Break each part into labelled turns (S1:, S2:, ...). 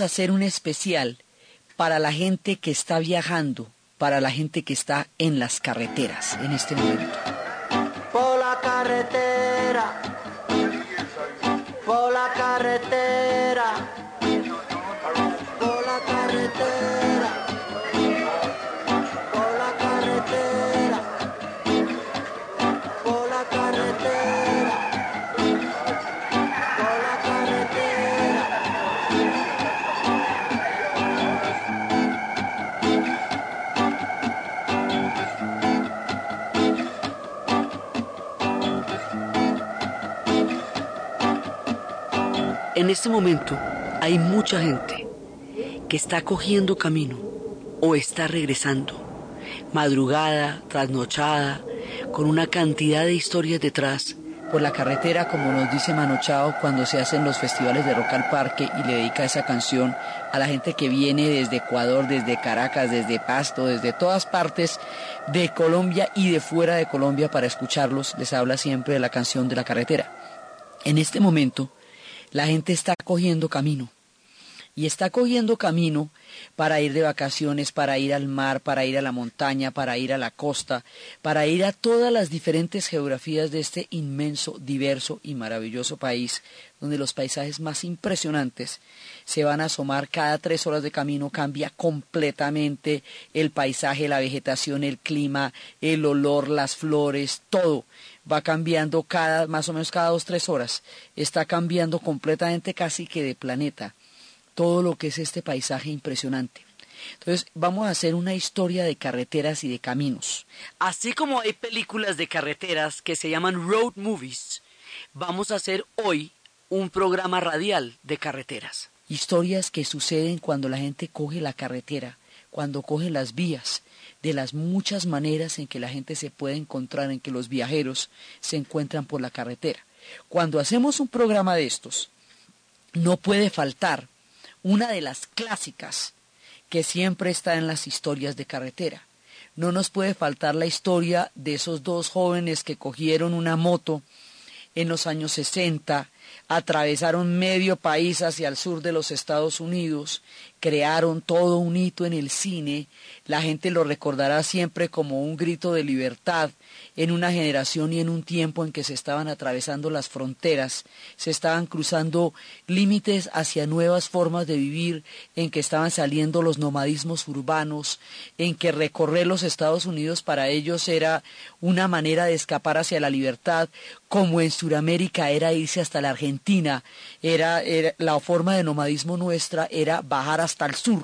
S1: hacer un especial para la gente que está viajando, para la gente que está en las carreteras en este momento. Este momento hay mucha gente que está cogiendo camino o está regresando, madrugada, trasnochada, con una cantidad de historias detrás por la carretera, como nos dice Manochao cuando se hacen los festivales de Rock al Parque y le dedica esa canción a la gente que viene desde Ecuador, desde Caracas, desde Pasto, desde todas partes de Colombia y de fuera de Colombia para escucharlos, les habla siempre de la canción de la carretera. En este momento, la gente está cogiendo camino. Y está cogiendo camino para ir de vacaciones, para ir al mar, para ir a la montaña, para ir a la costa, para ir a todas las diferentes geografías de este inmenso, diverso y maravilloso país, donde los paisajes más impresionantes se van a asomar cada tres horas de camino, cambia completamente el paisaje, la vegetación, el clima, el olor, las flores, todo va cambiando cada, más o menos cada dos, tres horas, está cambiando completamente casi que de planeta todo lo que es este paisaje impresionante. Entonces vamos a hacer una historia de carreteras y de caminos. Así como hay películas de carreteras que se llaman road movies, vamos a hacer hoy un programa radial de carreteras. Historias que suceden cuando la gente coge la carretera, cuando coge las vías, de las muchas maneras en que la gente se puede encontrar, en que los viajeros se encuentran por la carretera. Cuando hacemos un programa de estos, no puede faltar una de las clásicas que siempre está en las historias de carretera. No nos puede faltar la historia de esos dos jóvenes que cogieron una moto en los años 60 atravesaron medio país hacia el sur de los Estados Unidos, crearon todo un hito en el cine, la gente lo recordará siempre como un grito de libertad en una generación y en un tiempo en que se estaban atravesando las fronteras, se estaban cruzando límites hacia nuevas formas de vivir, en que estaban saliendo los nomadismos urbanos, en que recorrer los Estados Unidos para ellos era una manera de escapar hacia la libertad, como en Sudamérica era irse hasta la Argentina, era, la forma de nomadismo nuestra era bajar hasta el sur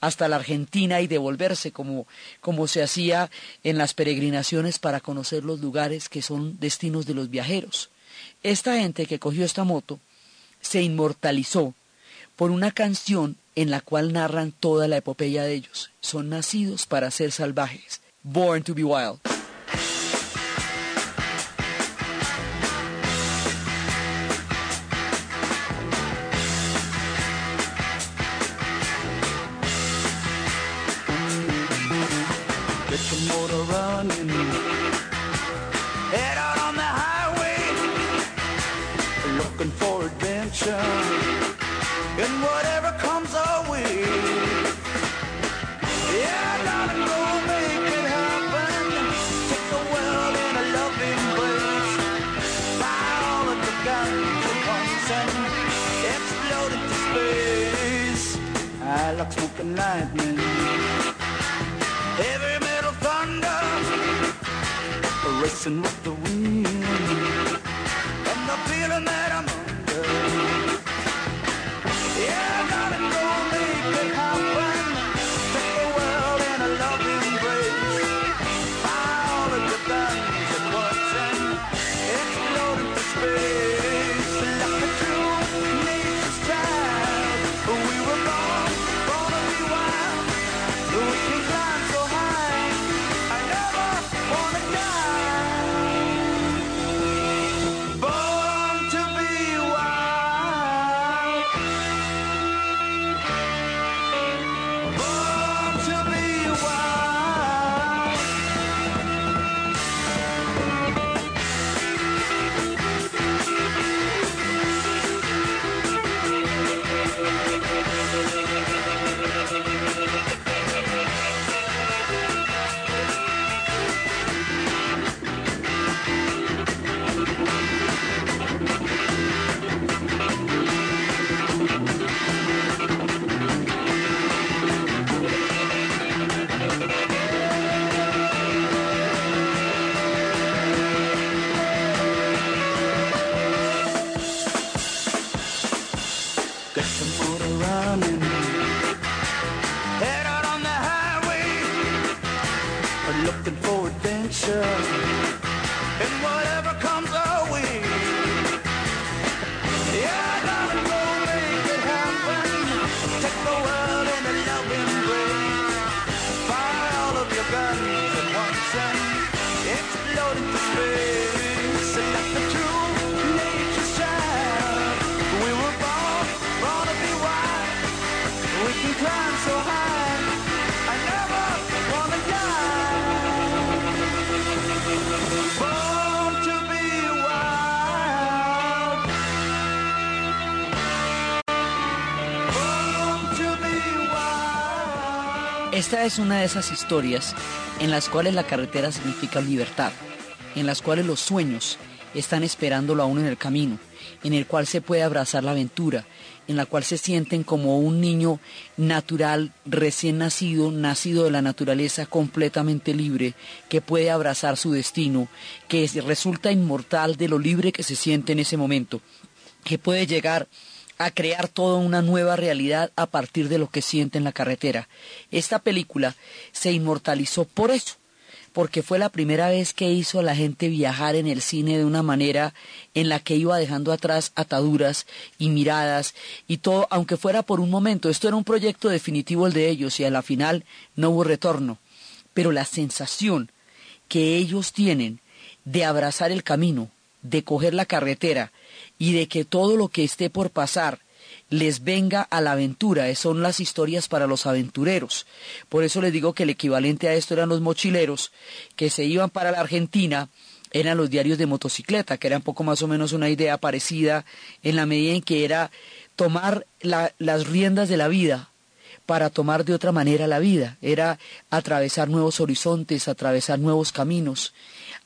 S1: hasta la Argentina y devolverse como, como se hacía en las peregrinaciones para conocer los lugares que son destinos de los viajeros. Esta gente que cogió esta moto se inmortalizó por una canción en la cual narran toda la epopeya de ellos. Son nacidos para ser salvajes. Born to be wild. and Esta es una de esas historias en las cuales la carretera significa libertad, en las cuales los sueños están esperándolo a uno en el camino, en el cual se puede abrazar la aventura, en la cual se sienten como un niño natural, recién nacido, nacido de la naturaleza, completamente libre, que puede abrazar su destino, que es- resulta inmortal de lo libre que se siente en ese momento, que puede llegar a crear toda una nueva realidad a partir de lo que siente en la carretera. Esta película se inmortalizó por eso, porque fue la primera vez que hizo a la gente viajar en el cine de una manera en la que iba dejando atrás ataduras y miradas y todo, aunque fuera por un momento. Esto era un proyecto definitivo el de ellos y a la final no hubo retorno. Pero la sensación que ellos tienen de abrazar el camino, de coger la carretera y de que todo lo que esté por pasar les venga a la aventura, son las historias para los aventureros. Por eso les digo que el equivalente a esto eran los mochileros que se iban para la Argentina, eran los diarios de motocicleta, que era un poco más o menos una idea parecida en la medida en que era tomar la- las riendas de la vida para tomar de otra manera la vida, era atravesar nuevos horizontes, atravesar nuevos caminos.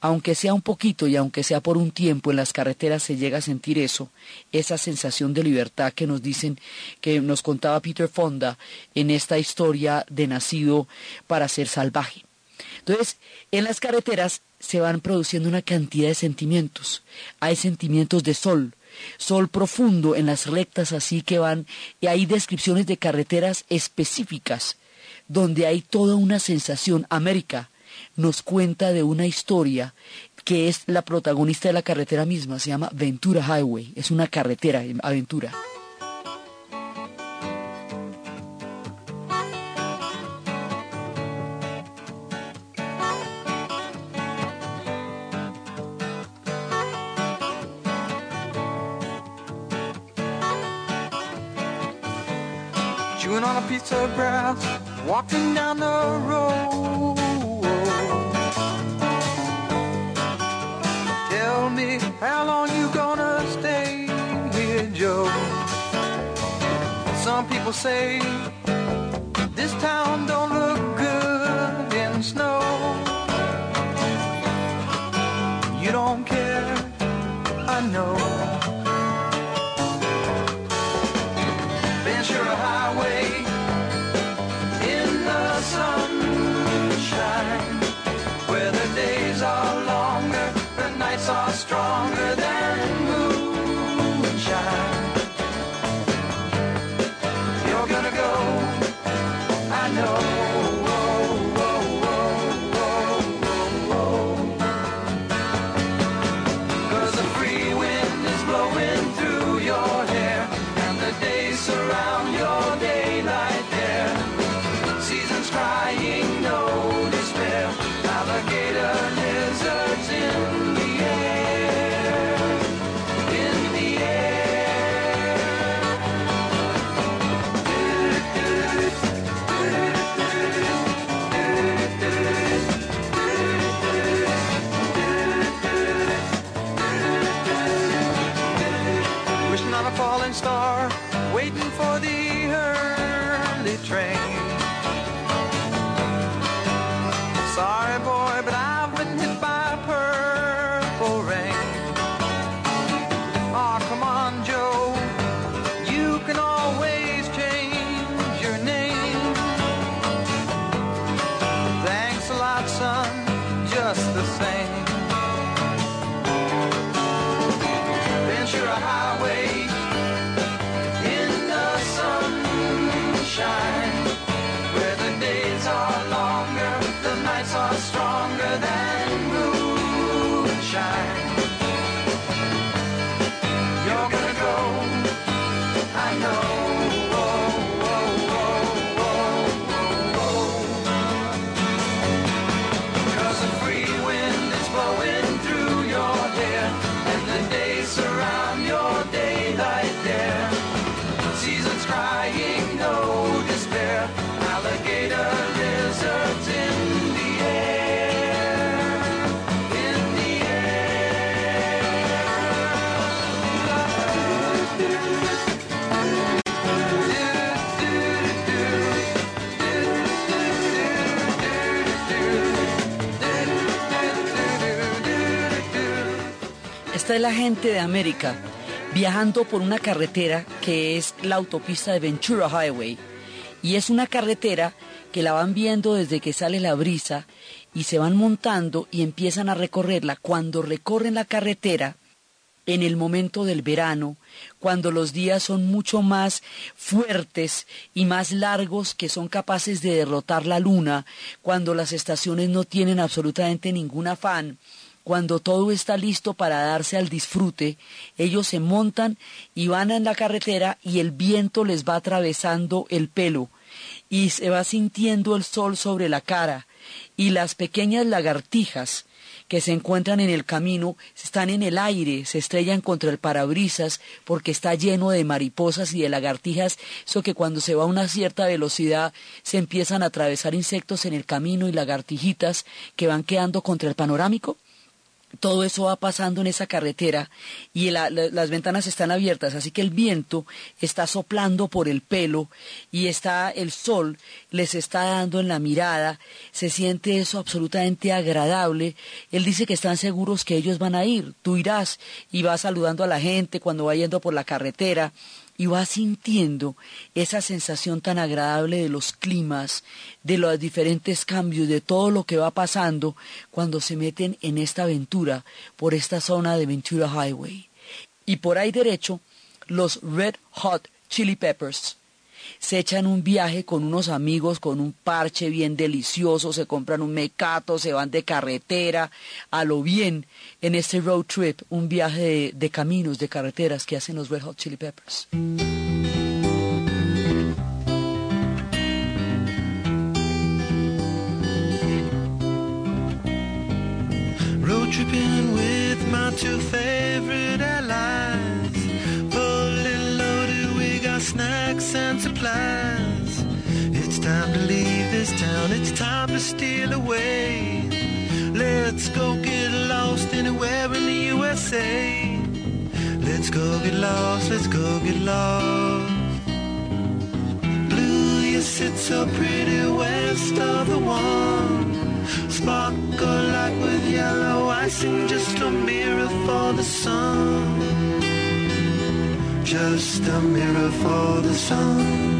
S1: Aunque sea un poquito y aunque sea por un tiempo en las carreteras se llega a sentir eso, esa sensación de libertad que nos dicen, que nos contaba Peter Fonda en esta historia de nacido para ser salvaje. Entonces, en las carreteras se van produciendo una cantidad de sentimientos. Hay sentimientos de sol, sol profundo en las rectas así que van, y hay descripciones de carreteras específicas, donde hay toda una sensación. América nos cuenta de una historia que es la protagonista de la carretera misma, se llama Ventura Highway, es una carretera, aventura.
S2: Chewing on a piece of grass, walking down the road. How long you gonna stay here, Joe? Some people say this town don't
S1: Esta es la gente de América viajando por una carretera que es la autopista de Ventura Highway. Y es una carretera que la van viendo desde que sale la brisa y se van montando y empiezan a recorrerla. Cuando recorren la carretera, en el momento del verano, cuando los días son mucho más fuertes y más largos que son capaces de derrotar la luna, cuando las estaciones no tienen absolutamente ningún afán, cuando todo está listo para darse al disfrute, ellos se montan y van en la carretera y el viento les va atravesando el pelo y se va sintiendo el sol sobre la cara. Y las pequeñas lagartijas que se encuentran en el camino están en el aire, se estrellan contra el parabrisas porque está lleno de mariposas y de lagartijas, eso que cuando se va a una cierta velocidad se empiezan a atravesar insectos en el camino y lagartijitas que van quedando contra el panorámico todo eso va pasando en esa carretera y las ventanas están abiertas, así que el viento está soplando por el pelo y está el sol les está dando en la mirada, se siente eso absolutamente agradable. Él dice que están seguros que ellos van a ir, tú irás y vas saludando a la gente cuando va yendo por la carretera y va sintiendo esa sensación tan agradable de los climas, de los diferentes cambios, de todo lo que va pasando cuando se meten en esta aventura por esta zona de Ventura Highway. Y por ahí derecho, los Red Hot Chili Peppers se echan un viaje con unos amigos, con un parche bien delicioso, se compran un mecato, se van de carretera, a lo bien, en este road trip, un viaje de, caminos, de carreteras que hacen los Red Hot Chili Peppers.
S3: Road tripping with my two time to leave this town, it's time to steal away. Let's go get lost anywhere in the USA. Let's go get lost, let's go get lost. Blue, you sit so pretty west of the one. Sparkle like with yellow icing, just a mirror for the sun just a mirror for the sun.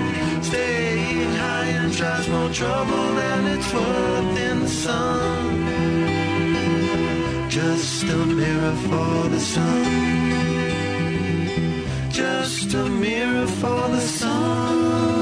S3: Staying high and tries more trouble than it's worth in the sun. Just a mirror for the sun. Just a mirror for the sun.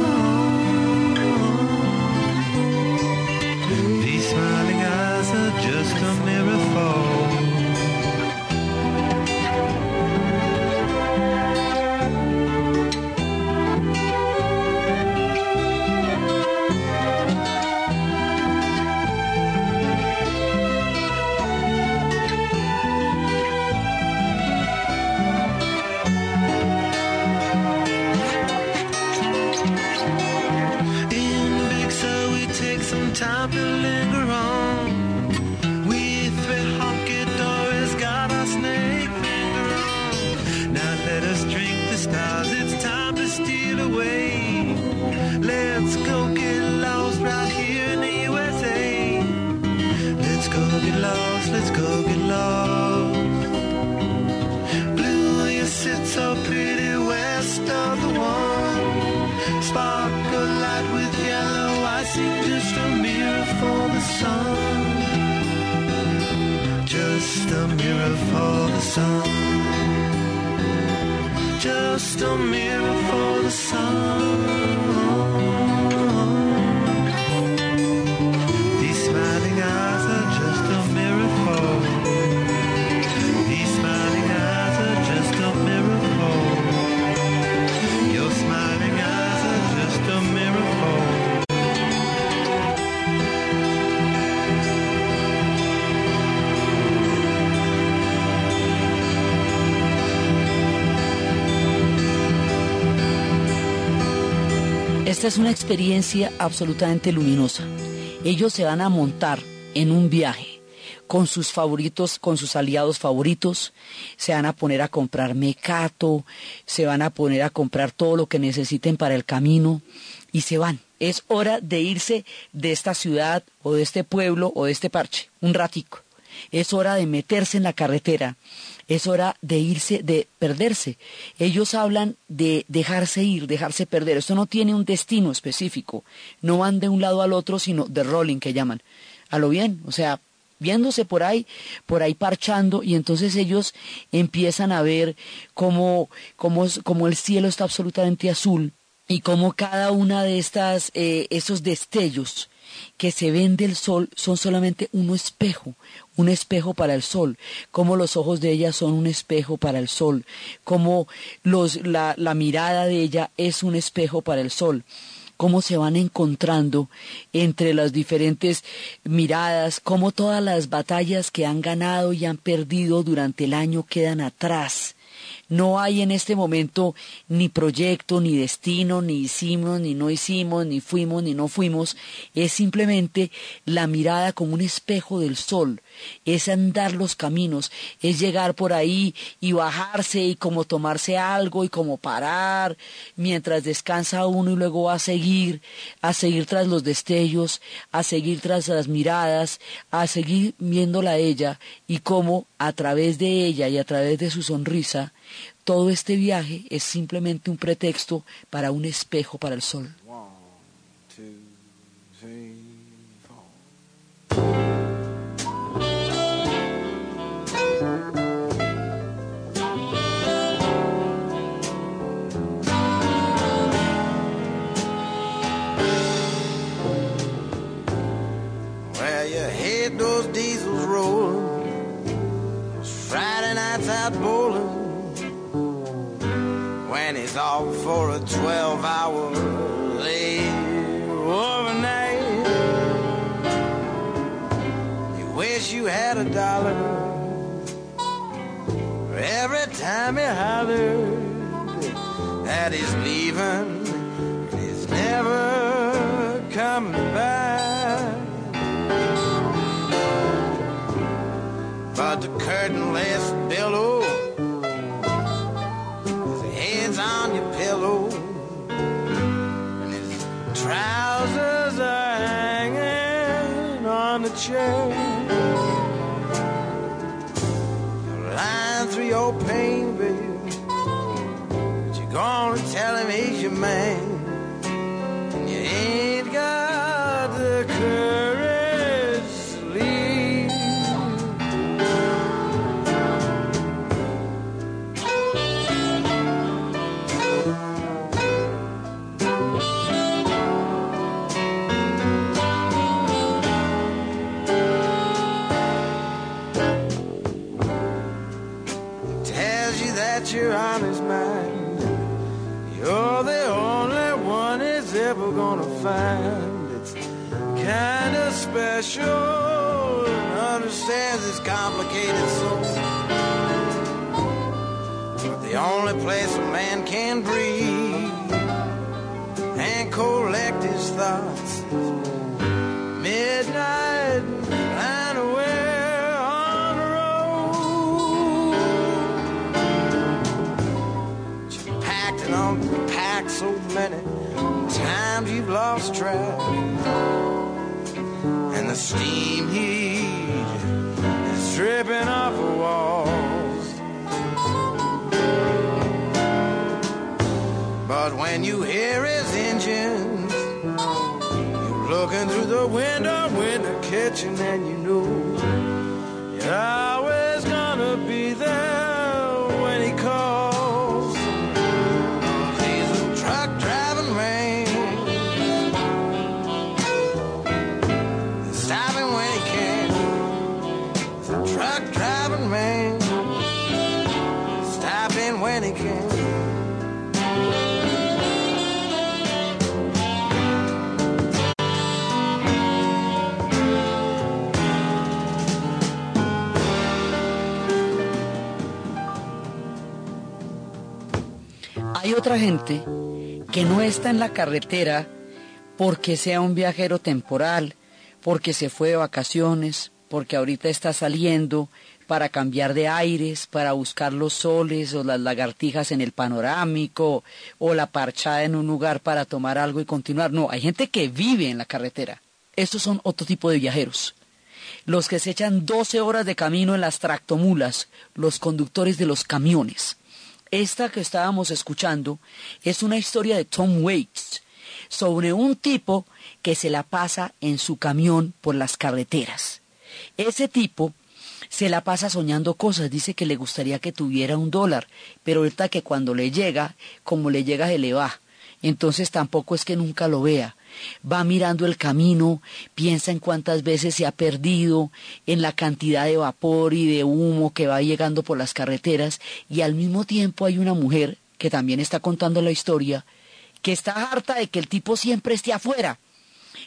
S1: Esta es una experiencia absolutamente luminosa. Ellos se van a montar en un viaje con sus favoritos, con sus aliados favoritos, se van a poner a comprar mecato, se van a poner a comprar todo lo que necesiten para el camino y se van. Es hora de irse de esta ciudad o de este pueblo o de este parche, un ratico. Es hora de meterse en la carretera, es hora de irse, de perderse. Ellos hablan de dejarse ir, dejarse perder. Esto no tiene un destino específico. No van de un lado al otro, sino de rolling que llaman. A lo bien, o sea, viéndose por ahí, por ahí parchando, y entonces ellos empiezan a ver cómo, cómo, cómo el cielo está absolutamente azul y cómo cada una de estas, eh, esos destellos que se ven del sol son solamente un espejo, un espejo para el sol, como los ojos de ella son un espejo para el sol, como los, la, la mirada de ella es un espejo para el sol cómo se van encontrando entre las diferentes miradas, cómo todas las batallas que han ganado y han perdido durante el año quedan atrás no hay en este momento ni proyecto, ni destino, ni hicimos, ni no hicimos, ni fuimos, ni no fuimos. Es simplemente la mirada como un espejo del sol. Es andar los caminos, es llegar por ahí y bajarse y como tomarse algo y como parar mientras descansa uno y luego a seguir, a seguir tras los destellos, a seguir tras las miradas, a seguir viéndola a ella y cómo a través de ella y a través de su sonrisa todo este viaje es simplemente un pretexto para un espejo para el sol.
S4: Off for a 12 hour lay overnight. You wish you had a dollar every time he hollered that he's leaving and he's never coming back. But the curtain-less billow on Lying through your pain, baby, but you're gonna tell him he's your man.
S1: Hay otra gente que no está en la carretera porque sea un viajero temporal, porque se fue de vacaciones, porque ahorita está saliendo para cambiar de aires, para buscar los soles o las lagartijas en el panorámico o la parchada en un lugar para tomar algo y continuar. No, hay gente que vive en la carretera. Estos son otro tipo de viajeros. Los que se echan 12 horas de camino en las tractomulas, los conductores de los camiones. Esta que estábamos escuchando es una historia de Tom Waits sobre un tipo que se la pasa en su camión por las carreteras. Ese tipo se la pasa soñando cosas, dice que le gustaría que tuviera un dólar, pero ahorita que cuando le llega, como le llega se le va. Entonces tampoco es que nunca lo vea va mirando el camino, piensa en cuántas veces se ha perdido, en la cantidad de vapor y de humo que va llegando por las carreteras, y al mismo tiempo hay una mujer que también está contando la historia, que está harta de que el tipo siempre esté afuera,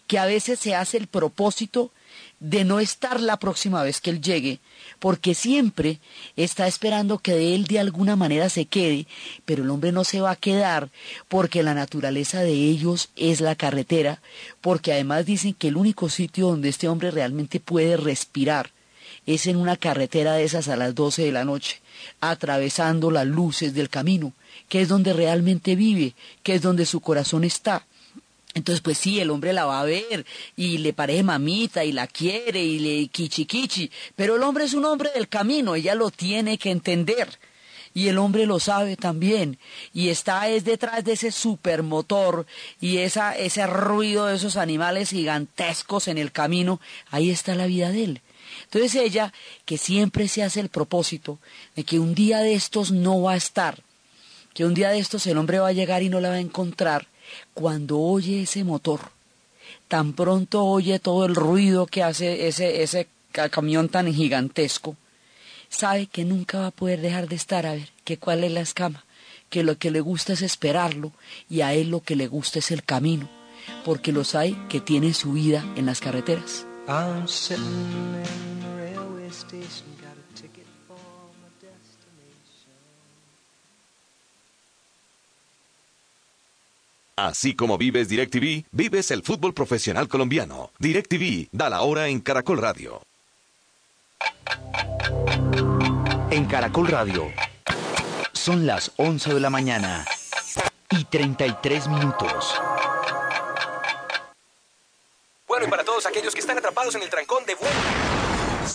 S1: que a veces se hace el propósito de no estar la próxima vez que él llegue, porque siempre está esperando que de él de alguna manera se quede, pero el hombre no se va a quedar porque la naturaleza de ellos es la carretera, porque además dicen que el único sitio donde este hombre realmente puede respirar es en una carretera de esas a las doce de la noche, atravesando las luces del camino, que es donde realmente vive, que es donde su corazón está. Entonces, pues sí, el hombre la va a ver y le parece mamita y la quiere y le kichi pero el hombre es un hombre del camino, ella lo tiene que entender. Y el hombre lo sabe también. Y está es detrás de ese supermotor y esa, ese ruido de esos animales gigantescos en el camino. Ahí está la vida de él. Entonces ella, que siempre se hace el propósito de que un día de estos no va a estar, que un día de estos el hombre va a llegar y no la va a encontrar, cuando oye ese motor, tan pronto oye todo el ruido que hace ese, ese camión tan gigantesco, sabe que nunca va a poder dejar de estar a ver que cuál es la escama, que lo que le gusta es esperarlo y a él lo que le gusta es el camino, porque los hay que tienen su vida en las carreteras.
S5: Así como vives DirecTV, vives el fútbol profesional colombiano. DirecTV da la hora en Caracol Radio.
S6: En Caracol Radio son las 11 de la mañana y 33 minutos.
S7: Bueno, y para todos aquellos que están atrapados en el trancón de vuelta.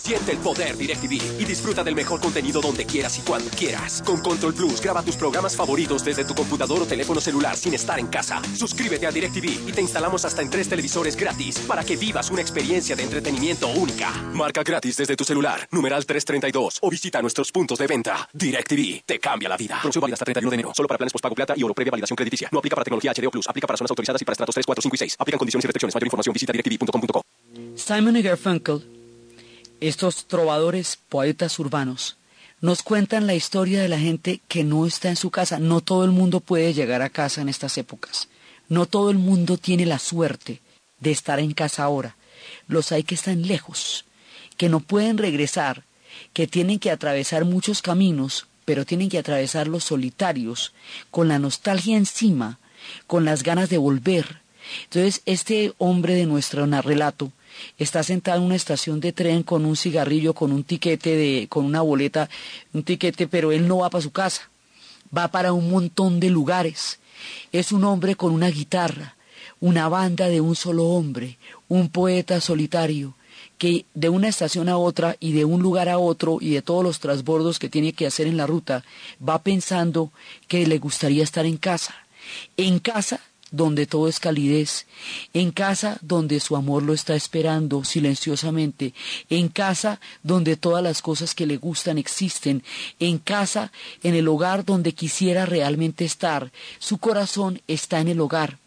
S7: Siente el poder DirecTV y disfruta del mejor contenido donde quieras y cuando quieras. Con Control Plus, graba tus programas favoritos desde tu computador o teléfono celular sin estar en casa. Suscríbete a DirecTV y te instalamos hasta en tres televisores gratis para que vivas una experiencia de entretenimiento única. Marca gratis desde tu celular, numeral 332 o visita nuestros puntos de venta. DirecTV te cambia la vida. Promoción válida hasta 31 de enero. Solo para planes postpago plata y oro previa validación crediticia. No aplica para tecnología HDO Plus. Aplica para zonas autorizadas y para estratos 3, 4, 5 y 6. Aplican condiciones y restricciones. Mayor información visita directv.com.co.
S1: Simon y Garfunkel estos trovadores, poetas urbanos, nos cuentan la historia de la gente que no está en su casa. No todo el mundo puede llegar a casa en estas épocas. No todo el mundo tiene la suerte de estar en casa ahora. Los hay que están lejos, que no pueden regresar, que tienen que atravesar muchos caminos, pero tienen que atravesarlos solitarios, con la nostalgia encima, con las ganas de volver. Entonces, este hombre de nuestro relato está sentado en una estación de tren con un cigarrillo, con un tiquete de, con una boleta, un tiquete, pero él no va para su casa, va para un montón de lugares. Es un hombre con una guitarra, una banda de un solo hombre, un poeta solitario, que de una estación a otra y de un lugar a otro y de todos los transbordos que tiene que hacer en la ruta, va pensando que le gustaría estar en casa. En casa donde todo es calidez, en casa donde su amor lo está esperando silenciosamente, en casa donde todas las cosas que le gustan existen, en casa, en el hogar donde quisiera realmente estar, su corazón está en el hogar.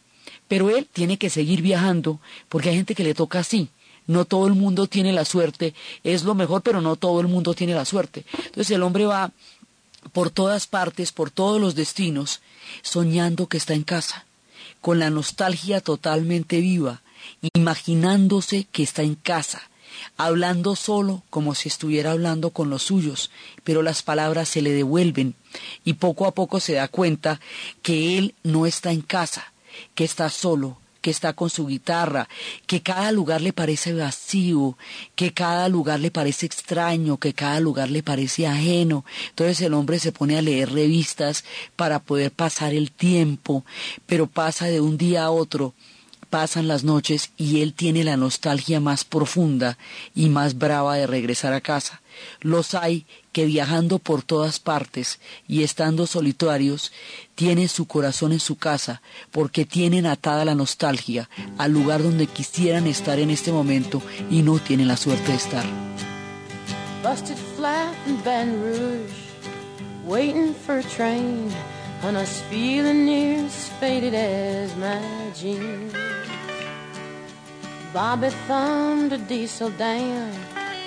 S1: Pero él tiene que seguir viajando porque hay gente que le toca así. No todo el mundo tiene la suerte, es lo mejor, pero no todo el mundo tiene la suerte. Entonces el hombre va por todas partes, por todos los destinos, soñando que está en casa con la nostalgia totalmente viva, imaginándose que está en casa, hablando solo como si estuviera hablando con los suyos, pero las palabras se le devuelven y poco a poco se da cuenta que él no está en casa, que está solo, que está con su guitarra, que cada lugar le parece vacío, que cada lugar le parece extraño, que cada lugar le parece ajeno. Entonces el hombre se pone a leer revistas para poder pasar el tiempo, pero pasa de un día a otro pasan las noches y él tiene la nostalgia más profunda y más brava de regresar a casa. Los hay que viajando por todas partes y estando solitarios, tienen su corazón en su casa porque tienen atada la nostalgia al lugar donde quisieran estar en este momento y no tienen la suerte de estar.
S8: busted flat in Baton Rouge, waiting for a train, and I feeling near faded as my jeans. Bobby a diesel down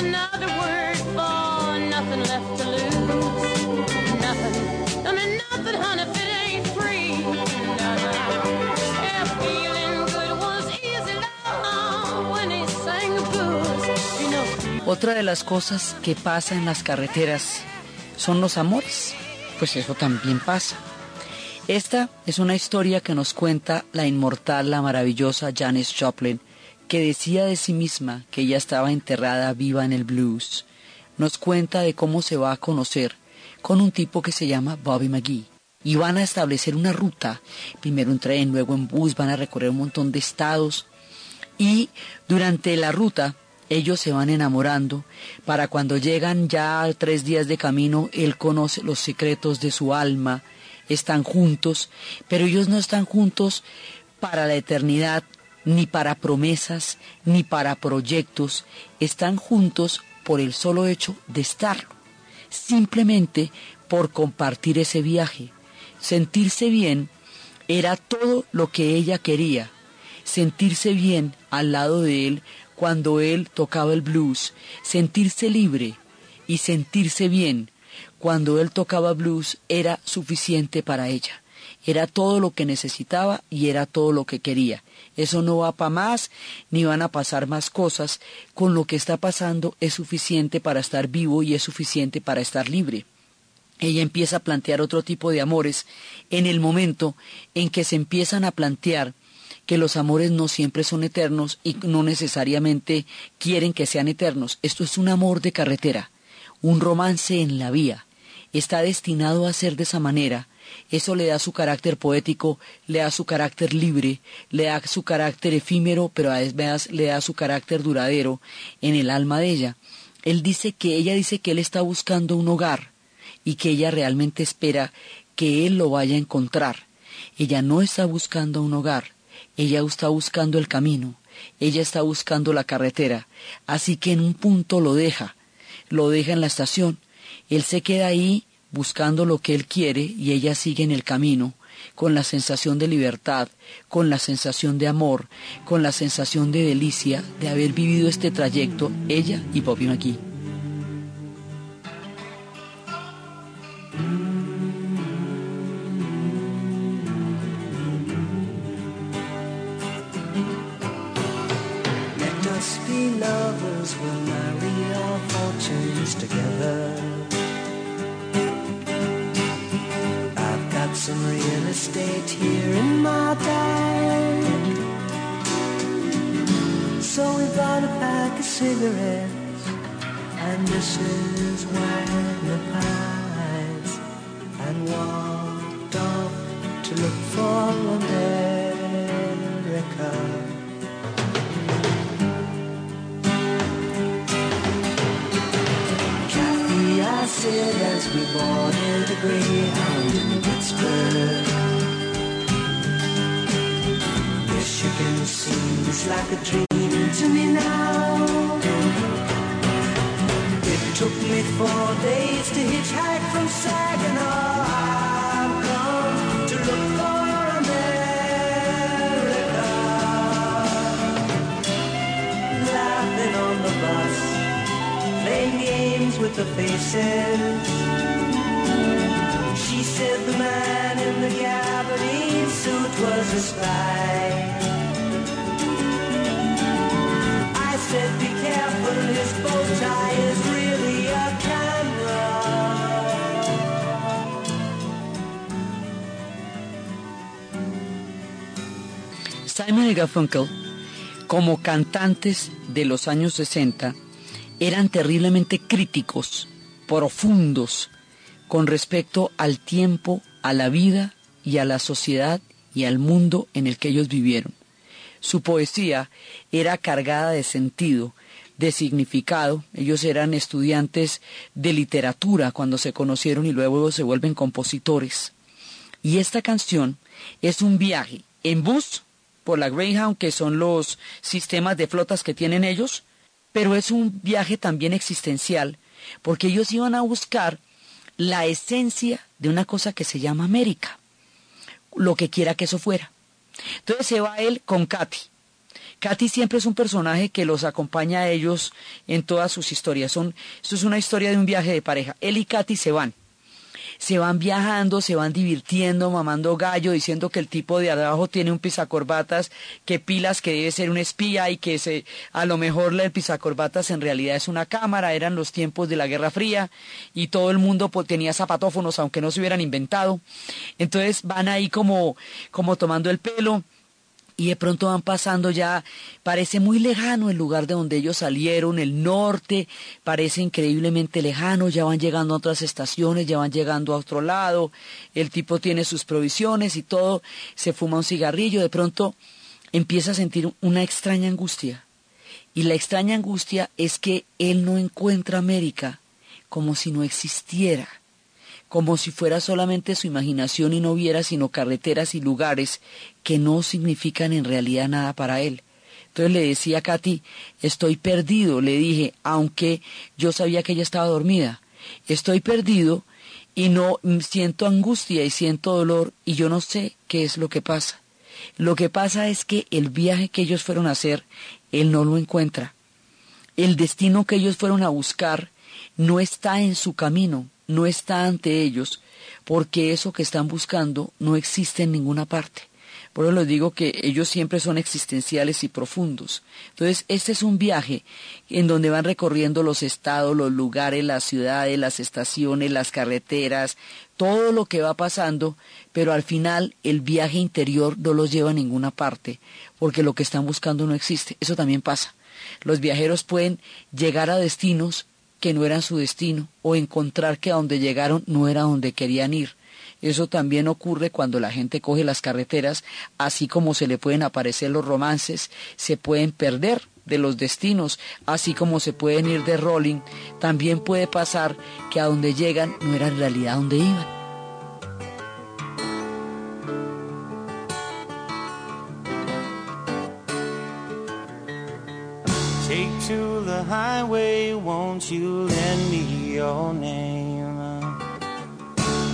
S8: Another word for nothing left to lose. Nothing, I mean the blues.
S1: Otra de las cosas que pasa en las carreteras son los amores. Pues eso también pasa. Esta es una historia que nos cuenta la inmortal, la maravillosa Janis Joplin, que decía de sí misma que ella estaba enterrada viva en el blues. Nos cuenta de cómo se va a conocer con un tipo que se llama Bobby McGee. Y van a establecer una ruta, primero en tren, luego en bus, van a recorrer un montón de estados. Y durante la ruta ellos se van enamorando para cuando llegan ya a tres días de camino, él conoce los secretos de su alma, están juntos, pero ellos no están juntos para la eternidad, ni para promesas, ni para proyectos, están juntos por el solo hecho de estarlo, simplemente por compartir ese viaje. Sentirse bien era todo lo que ella quería, sentirse bien al lado de él cuando él tocaba el blues, sentirse libre y sentirse bien cuando él tocaba blues era suficiente para ella. Era todo lo que necesitaba y era todo lo que quería. Eso no va para más, ni van a pasar más cosas. Con lo que está pasando es suficiente para estar vivo y es suficiente para estar libre. Ella empieza a plantear otro tipo de amores en el momento en que se empiezan a plantear que los amores no siempre son eternos y no necesariamente quieren que sean eternos. Esto es un amor de carretera, un romance en la vía. Está destinado a ser de esa manera. Eso le da su carácter poético, le da su carácter libre, le da su carácter efímero, pero además le da su carácter duradero en el alma de ella. Él dice que ella dice que él está buscando un hogar y que ella realmente espera que él lo vaya a encontrar. Ella no está buscando un hogar, ella está buscando el camino, ella está buscando la carretera, así que en un punto lo deja, lo deja en la estación, él se queda ahí buscando lo que él quiere y ella sigue en el camino, con la sensación de libertad, con la sensación de amor, con la sensación de delicia de haber vivido este trayecto, ella y McGee. Simon y Garfunkel, como cantantes de los años 60, eran terriblemente críticos, profundos, con respecto al tiempo, a la vida y a la sociedad y al mundo en el que ellos vivieron. Su poesía era cargada de sentido, de significado. Ellos eran estudiantes de literatura cuando se conocieron y luego se vuelven compositores. Y esta canción es un viaje en bus por la Greyhound, que son los sistemas de flotas que tienen ellos, pero es un viaje también existencial, porque ellos iban a buscar la esencia de una cosa que se llama América, lo que quiera que eso fuera. Entonces se va él con Katy. Katy siempre es un personaje que los acompaña a ellos en todas sus historias. Son, esto es una historia de un viaje de pareja. Él y Katy se van. Se van viajando, se van divirtiendo, mamando gallo, diciendo que el tipo de abajo tiene un pisacorbatas, que pilas que debe ser un espía y que se, a lo mejor el pisacorbatas en realidad es una cámara, eran los tiempos de la Guerra Fría y todo el mundo po- tenía zapatófonos aunque no se hubieran inventado. Entonces van ahí como, como tomando el pelo y de pronto van pasando ya, parece muy lejano el lugar de donde ellos salieron, el norte, parece increíblemente lejano, ya van llegando a otras estaciones, ya van llegando a otro lado, el tipo tiene sus provisiones y todo, se fuma un cigarrillo, de pronto empieza a sentir una extraña angustia. Y la extraña angustia es que él no encuentra América como si no existiera como si fuera solamente su imaginación y no viera sino carreteras y lugares que no significan en realidad nada para él. Entonces le decía a Katy, estoy perdido, le dije, aunque yo sabía que ella estaba dormida, estoy perdido y no mm, siento angustia y siento dolor y yo no sé qué es lo que pasa. Lo que pasa es que el viaje que ellos fueron a hacer, él no lo encuentra. El destino que ellos fueron a buscar no está en su camino, no está ante ellos, porque eso que están buscando no existe en ninguna parte. Por eso les digo que ellos siempre son existenciales y profundos. Entonces, este es un viaje en donde van recorriendo los estados, los lugares, las ciudades, las estaciones, las carreteras, todo lo que va pasando, pero al final el viaje interior no los lleva a ninguna parte, porque lo que están buscando no existe. Eso también pasa. Los viajeros pueden llegar a destinos que no eran su destino o encontrar que a donde llegaron no era donde querían ir. Eso también ocurre cuando la gente coge las carreteras, así como se le pueden aparecer los romances, se pueden perder de los destinos, así como se pueden ir de rolling, también puede pasar que a donde llegan no era en realidad donde iban.
S9: Highway, won't you lend me your name?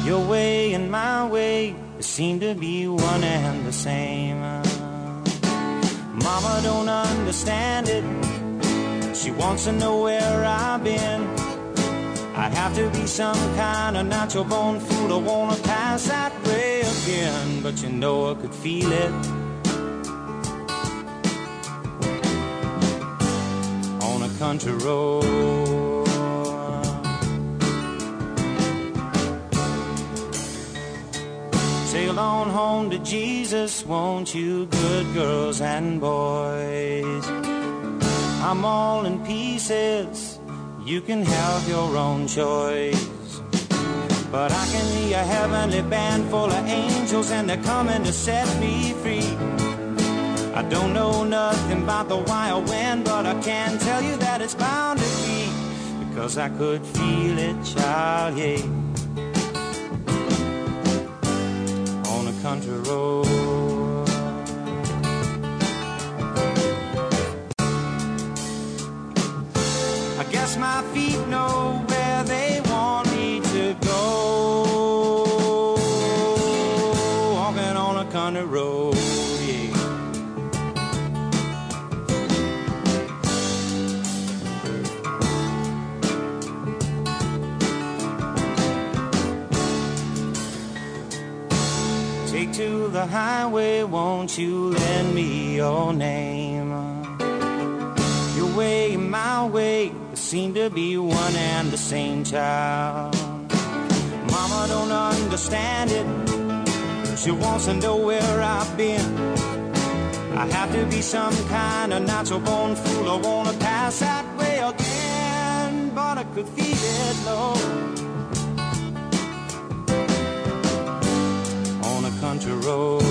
S9: Your way and my way seem to be one and the same. Mama don't understand it. She wants to know where I've been. I'd have to be some kind of natural born fool to wanna pass that way again. But you know I could feel it. Country road. Sail on home to Jesus, won't you, good girls and boys? I'm all in pieces, you can have your own choice. But I can be a heavenly band full of angels, and they're coming to set me free. I don't know nothing about the wild wind, but I can tell you that it's bound to be because I could feel it, child, yeah. On a country road. The highway, won't you lend me your name? Your way, and my way, seem to be one and the same child. Mama don't understand it. She wants to know where I've been. I have to be some kind of natural born fool. I wanna pass that way again, but I could feel it low. Country road.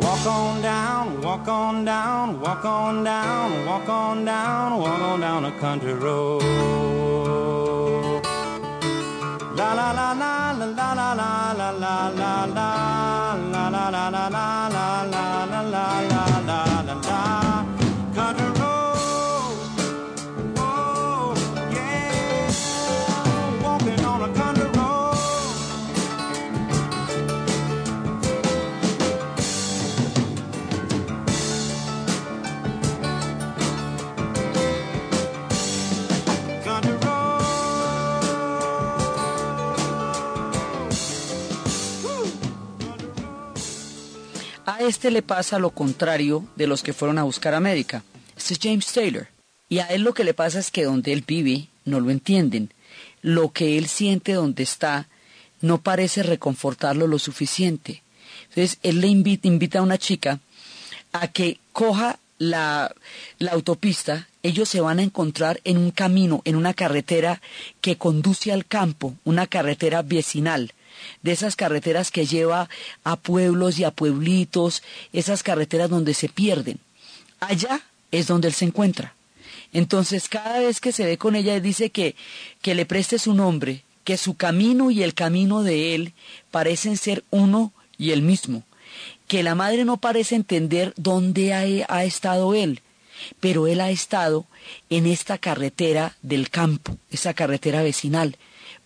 S9: Walk on down, walk on down, walk on down, walk on down, walk on down a country road. La la la la la la la la la la la la la la la la la la la
S1: este le pasa lo contrario de los que fueron a buscar a América. Este es James Taylor. Y a él lo que le pasa es que donde él vive no lo entienden. Lo que él siente donde está no parece reconfortarlo lo suficiente. Entonces él le invita, a una chica a que coja la autopista, ellos se van a encontrar en un camino, en una carretera que conduce al campo, una carretera vecinal, de esas carreteras que lleva a pueblos y a pueblitos, esas carreteras donde se pierden. Allá es donde él se encuentra. Entonces cada vez que se ve con ella dice que, que le preste su nombre, que su camino y el camino de él parecen ser uno y el mismo, que la madre no parece entender dónde ha, ha estado él, pero él ha estado en esta carretera del campo, esa carretera vecinal,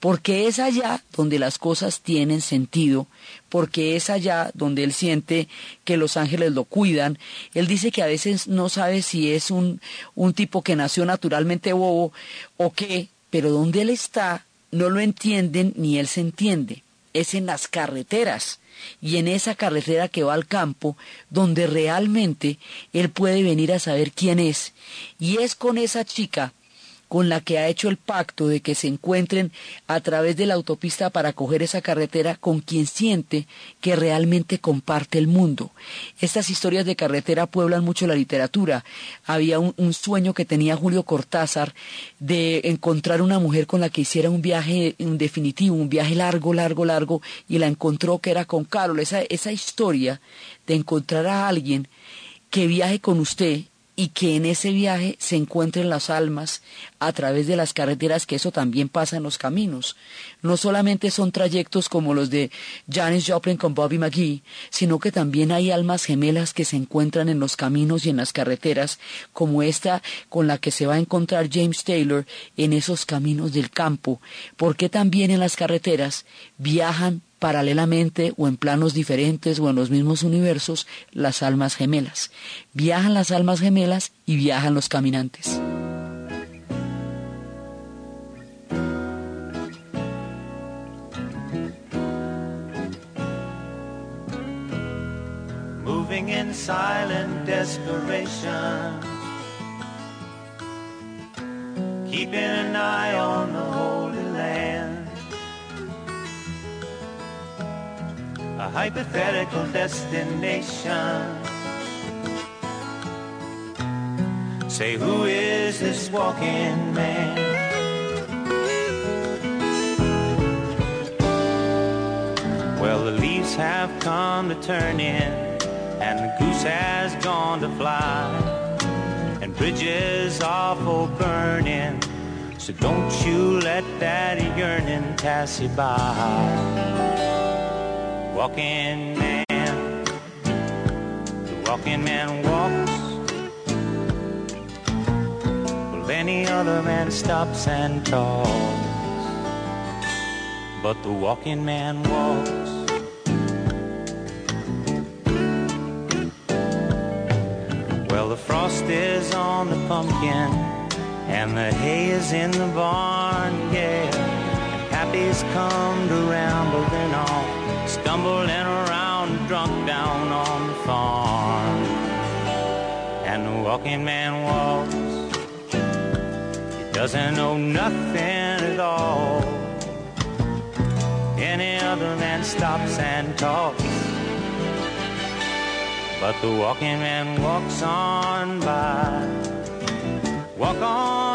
S1: porque es allá donde las cosas tienen sentido, porque es allá donde él siente que los ángeles lo cuidan. Él dice que a veces no sabe si es un, un tipo que nació naturalmente bobo o qué, pero donde él está no lo entienden ni él se entiende. Es en las carreteras y en esa carretera que va al campo donde realmente él puede venir a saber quién es. Y es con esa chica con la que ha hecho el pacto de que se encuentren a través de la autopista para coger esa carretera con quien siente que realmente comparte el mundo. Estas historias de carretera pueblan mucho la literatura. Había un, sueño que tenía Julio Cortázar de encontrar una mujer con la que hiciera un viaje definitivo, un viaje largo, largo, largo, y la encontró que era con Carol. Esa, esa historia de encontrar a alguien que viaje con usted y que en ese viaje se encuentren las almas a través de las carreteras, que eso también pasa en los caminos. No solamente son trayectos como los de Janis Joplin con Bobby McGee, sino que también hay almas gemelas que se encuentran en los caminos y en las carreteras, como esta con la que se va a encontrar James Taylor en esos caminos del campo, porque también en las carreteras viajan paralelamente o en planos diferentes o en los mismos universos las almas gemelas. Viajan las almas gemelas y viajan los caminantes.
S9: moving in silent desperation, keeping an eye on Hypothetical destination. Say, who is this walking man? Well, the leaves have come to turn in, and the goose has gone to fly, and bridges are for burning. So don't you let that yearning pass you by. Walking man, the walking man walks. Well, any other man stops and talks but the walking man walks. Well, the frost is on the pumpkin, and the hay is in the barn, yeah. days come to rambling on, stumbling around drunk down on the farm. And the walking man walks, he doesn't know nothing at all. Any other man stops and talks. But the walking man walks on by, walk on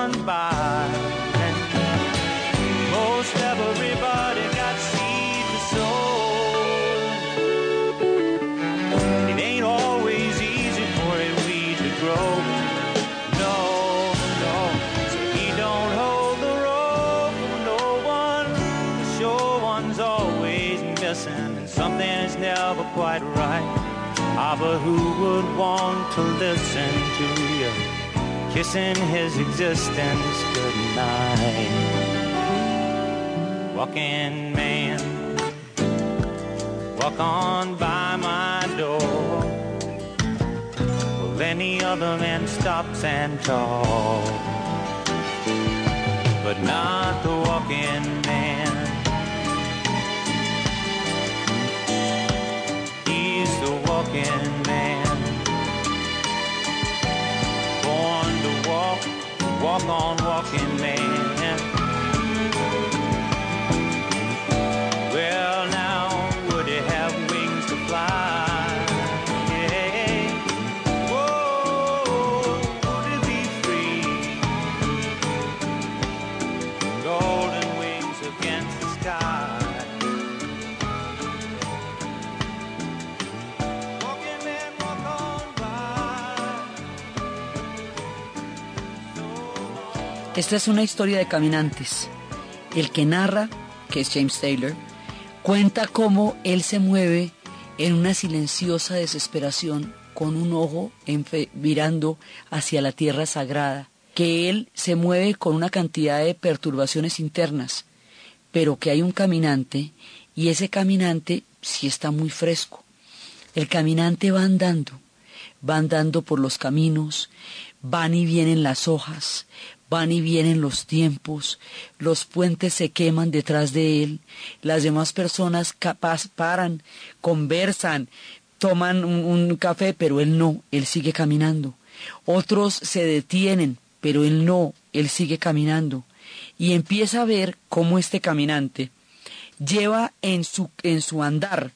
S9: who would want to listen to you kissing his existence goodnight? Walking man, walk on by my door. Well, any other man stops and talks, but not the walking man. The walking man. Born to walk, walk on walking man.
S1: Esta es una historia de caminantes. El que narra, que es James Taylor, cuenta cómo él se mueve en una silenciosa desesperación con un ojo mirando hacia la tierra sagrada, que él se mueve con una cantidad de perturbaciones internas, pero que hay un caminante y ese caminante sí está muy fresco. El caminante va andando, va andando por los caminos, van y vienen las hojas, van y vienen los tiempos, los puentes se queman detrás de él, las demás personas capaz paran, conversan, toman un, un café, pero él no, él sigue caminando. Otros se detienen, pero él no, él sigue caminando. Y empieza a ver cómo este caminante lleva en su, en su andar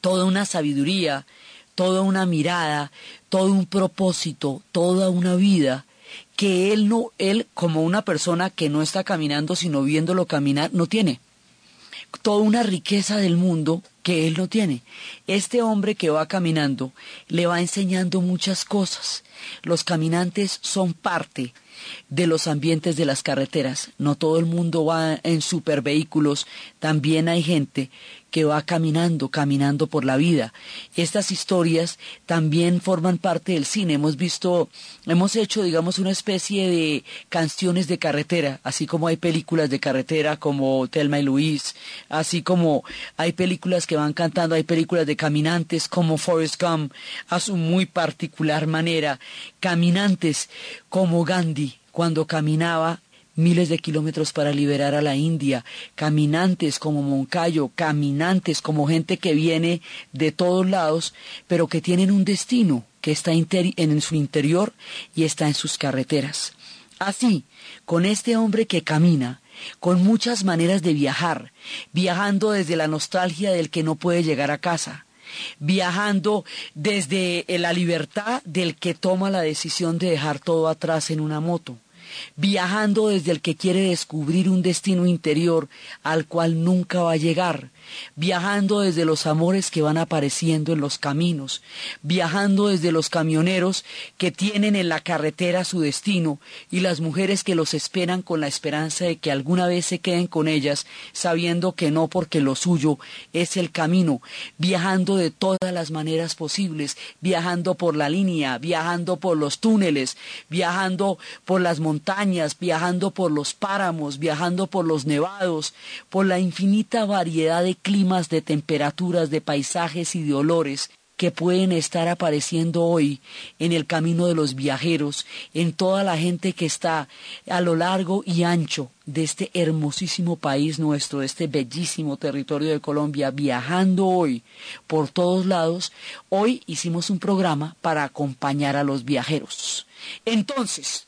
S1: toda una sabiduría, toda una mirada, todo un propósito, toda una vida que él no, él como una persona que no está caminando sino viéndolo caminar, no tiene. Toda una riqueza del mundo que él no tiene. Este hombre que va caminando le va enseñando muchas cosas. Los caminantes son parte de los ambientes de las carreteras. No todo el mundo va en supervehículos, también hay gente que va caminando, caminando por la vida. Estas historias también forman parte del cine. Hemos visto, hemos hecho, digamos, una especie de canciones de carretera, así como hay películas de carretera como Telma y Luis, así como hay películas que van cantando, hay películas de caminantes como Forrest Gump, a su muy particular manera, caminantes como Gandhi, cuando caminaba miles de kilómetros para liberar a la India, caminantes como Moncayo, caminantes como gente que viene de todos lados, pero que tienen un destino que está en su interior y está en sus carreteras. Así, con este hombre que camina, con muchas maneras de viajar, viajando desde la nostalgia del que no puede llegar a casa, viajando desde la libertad del que toma la decisión de dejar todo atrás en una moto, viajando desde el que quiere descubrir un destino interior al cual nunca va a llegar, viajando desde los amores que van apareciendo en los caminos, viajando desde los camioneros que tienen en la carretera su destino y las mujeres que los esperan con la esperanza de que alguna vez se queden con ellas, sabiendo que no porque lo suyo es el camino, viajando de todas las maneras posibles, viajando por la línea, viajando por los túneles, viajando por las montañas, viajando por los páramos, viajando por los nevados, por la infinita variedad de climas, de temperaturas, de paisajes y de olores que pueden estar apareciendo hoy en el camino de los viajeros, en toda la gente que está a lo largo y ancho de este hermosísimo país nuestro, de este bellísimo territorio de Colombia, viajando hoy por todos lados, hoy hicimos un programa para acompañar a los viajeros. Entonces,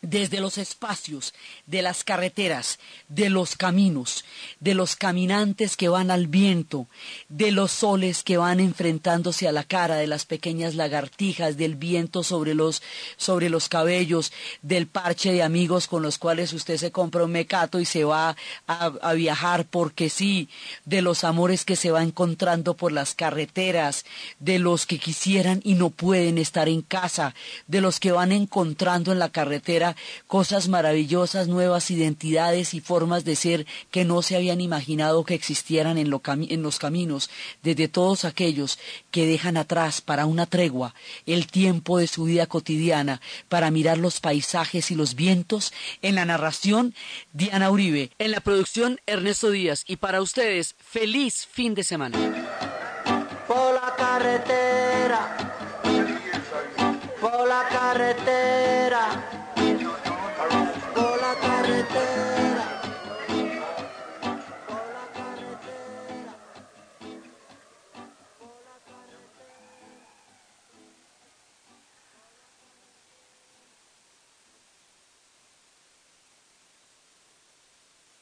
S1: desde los espacios de las carreteras, de los caminos, de los caminantes que van al viento, de los soles que van enfrentándose a la cara, de las pequeñas lagartijas, del viento sobre los, sobre los cabellos, del parche de amigos con los cuales usted se compra un mecato y se va a, a viajar porque sí, de los amores que se va encontrando por las carreteras, de los que quisieran y no pueden estar en casa, de los que van encontrando en la carretera cosas maravillosas, nuevas identidades y formas de ser que no se habían imaginado que existieran en, en los caminos, desde todos aquellos que dejan atrás para una tregua el tiempo de su vida cotidiana para mirar los paisajes y los vientos. En la narración, Diana Uribe. En la producción, Ernesto Díaz. Y para ustedes, feliz fin de semana.
S3: por la carretera, por la carretera,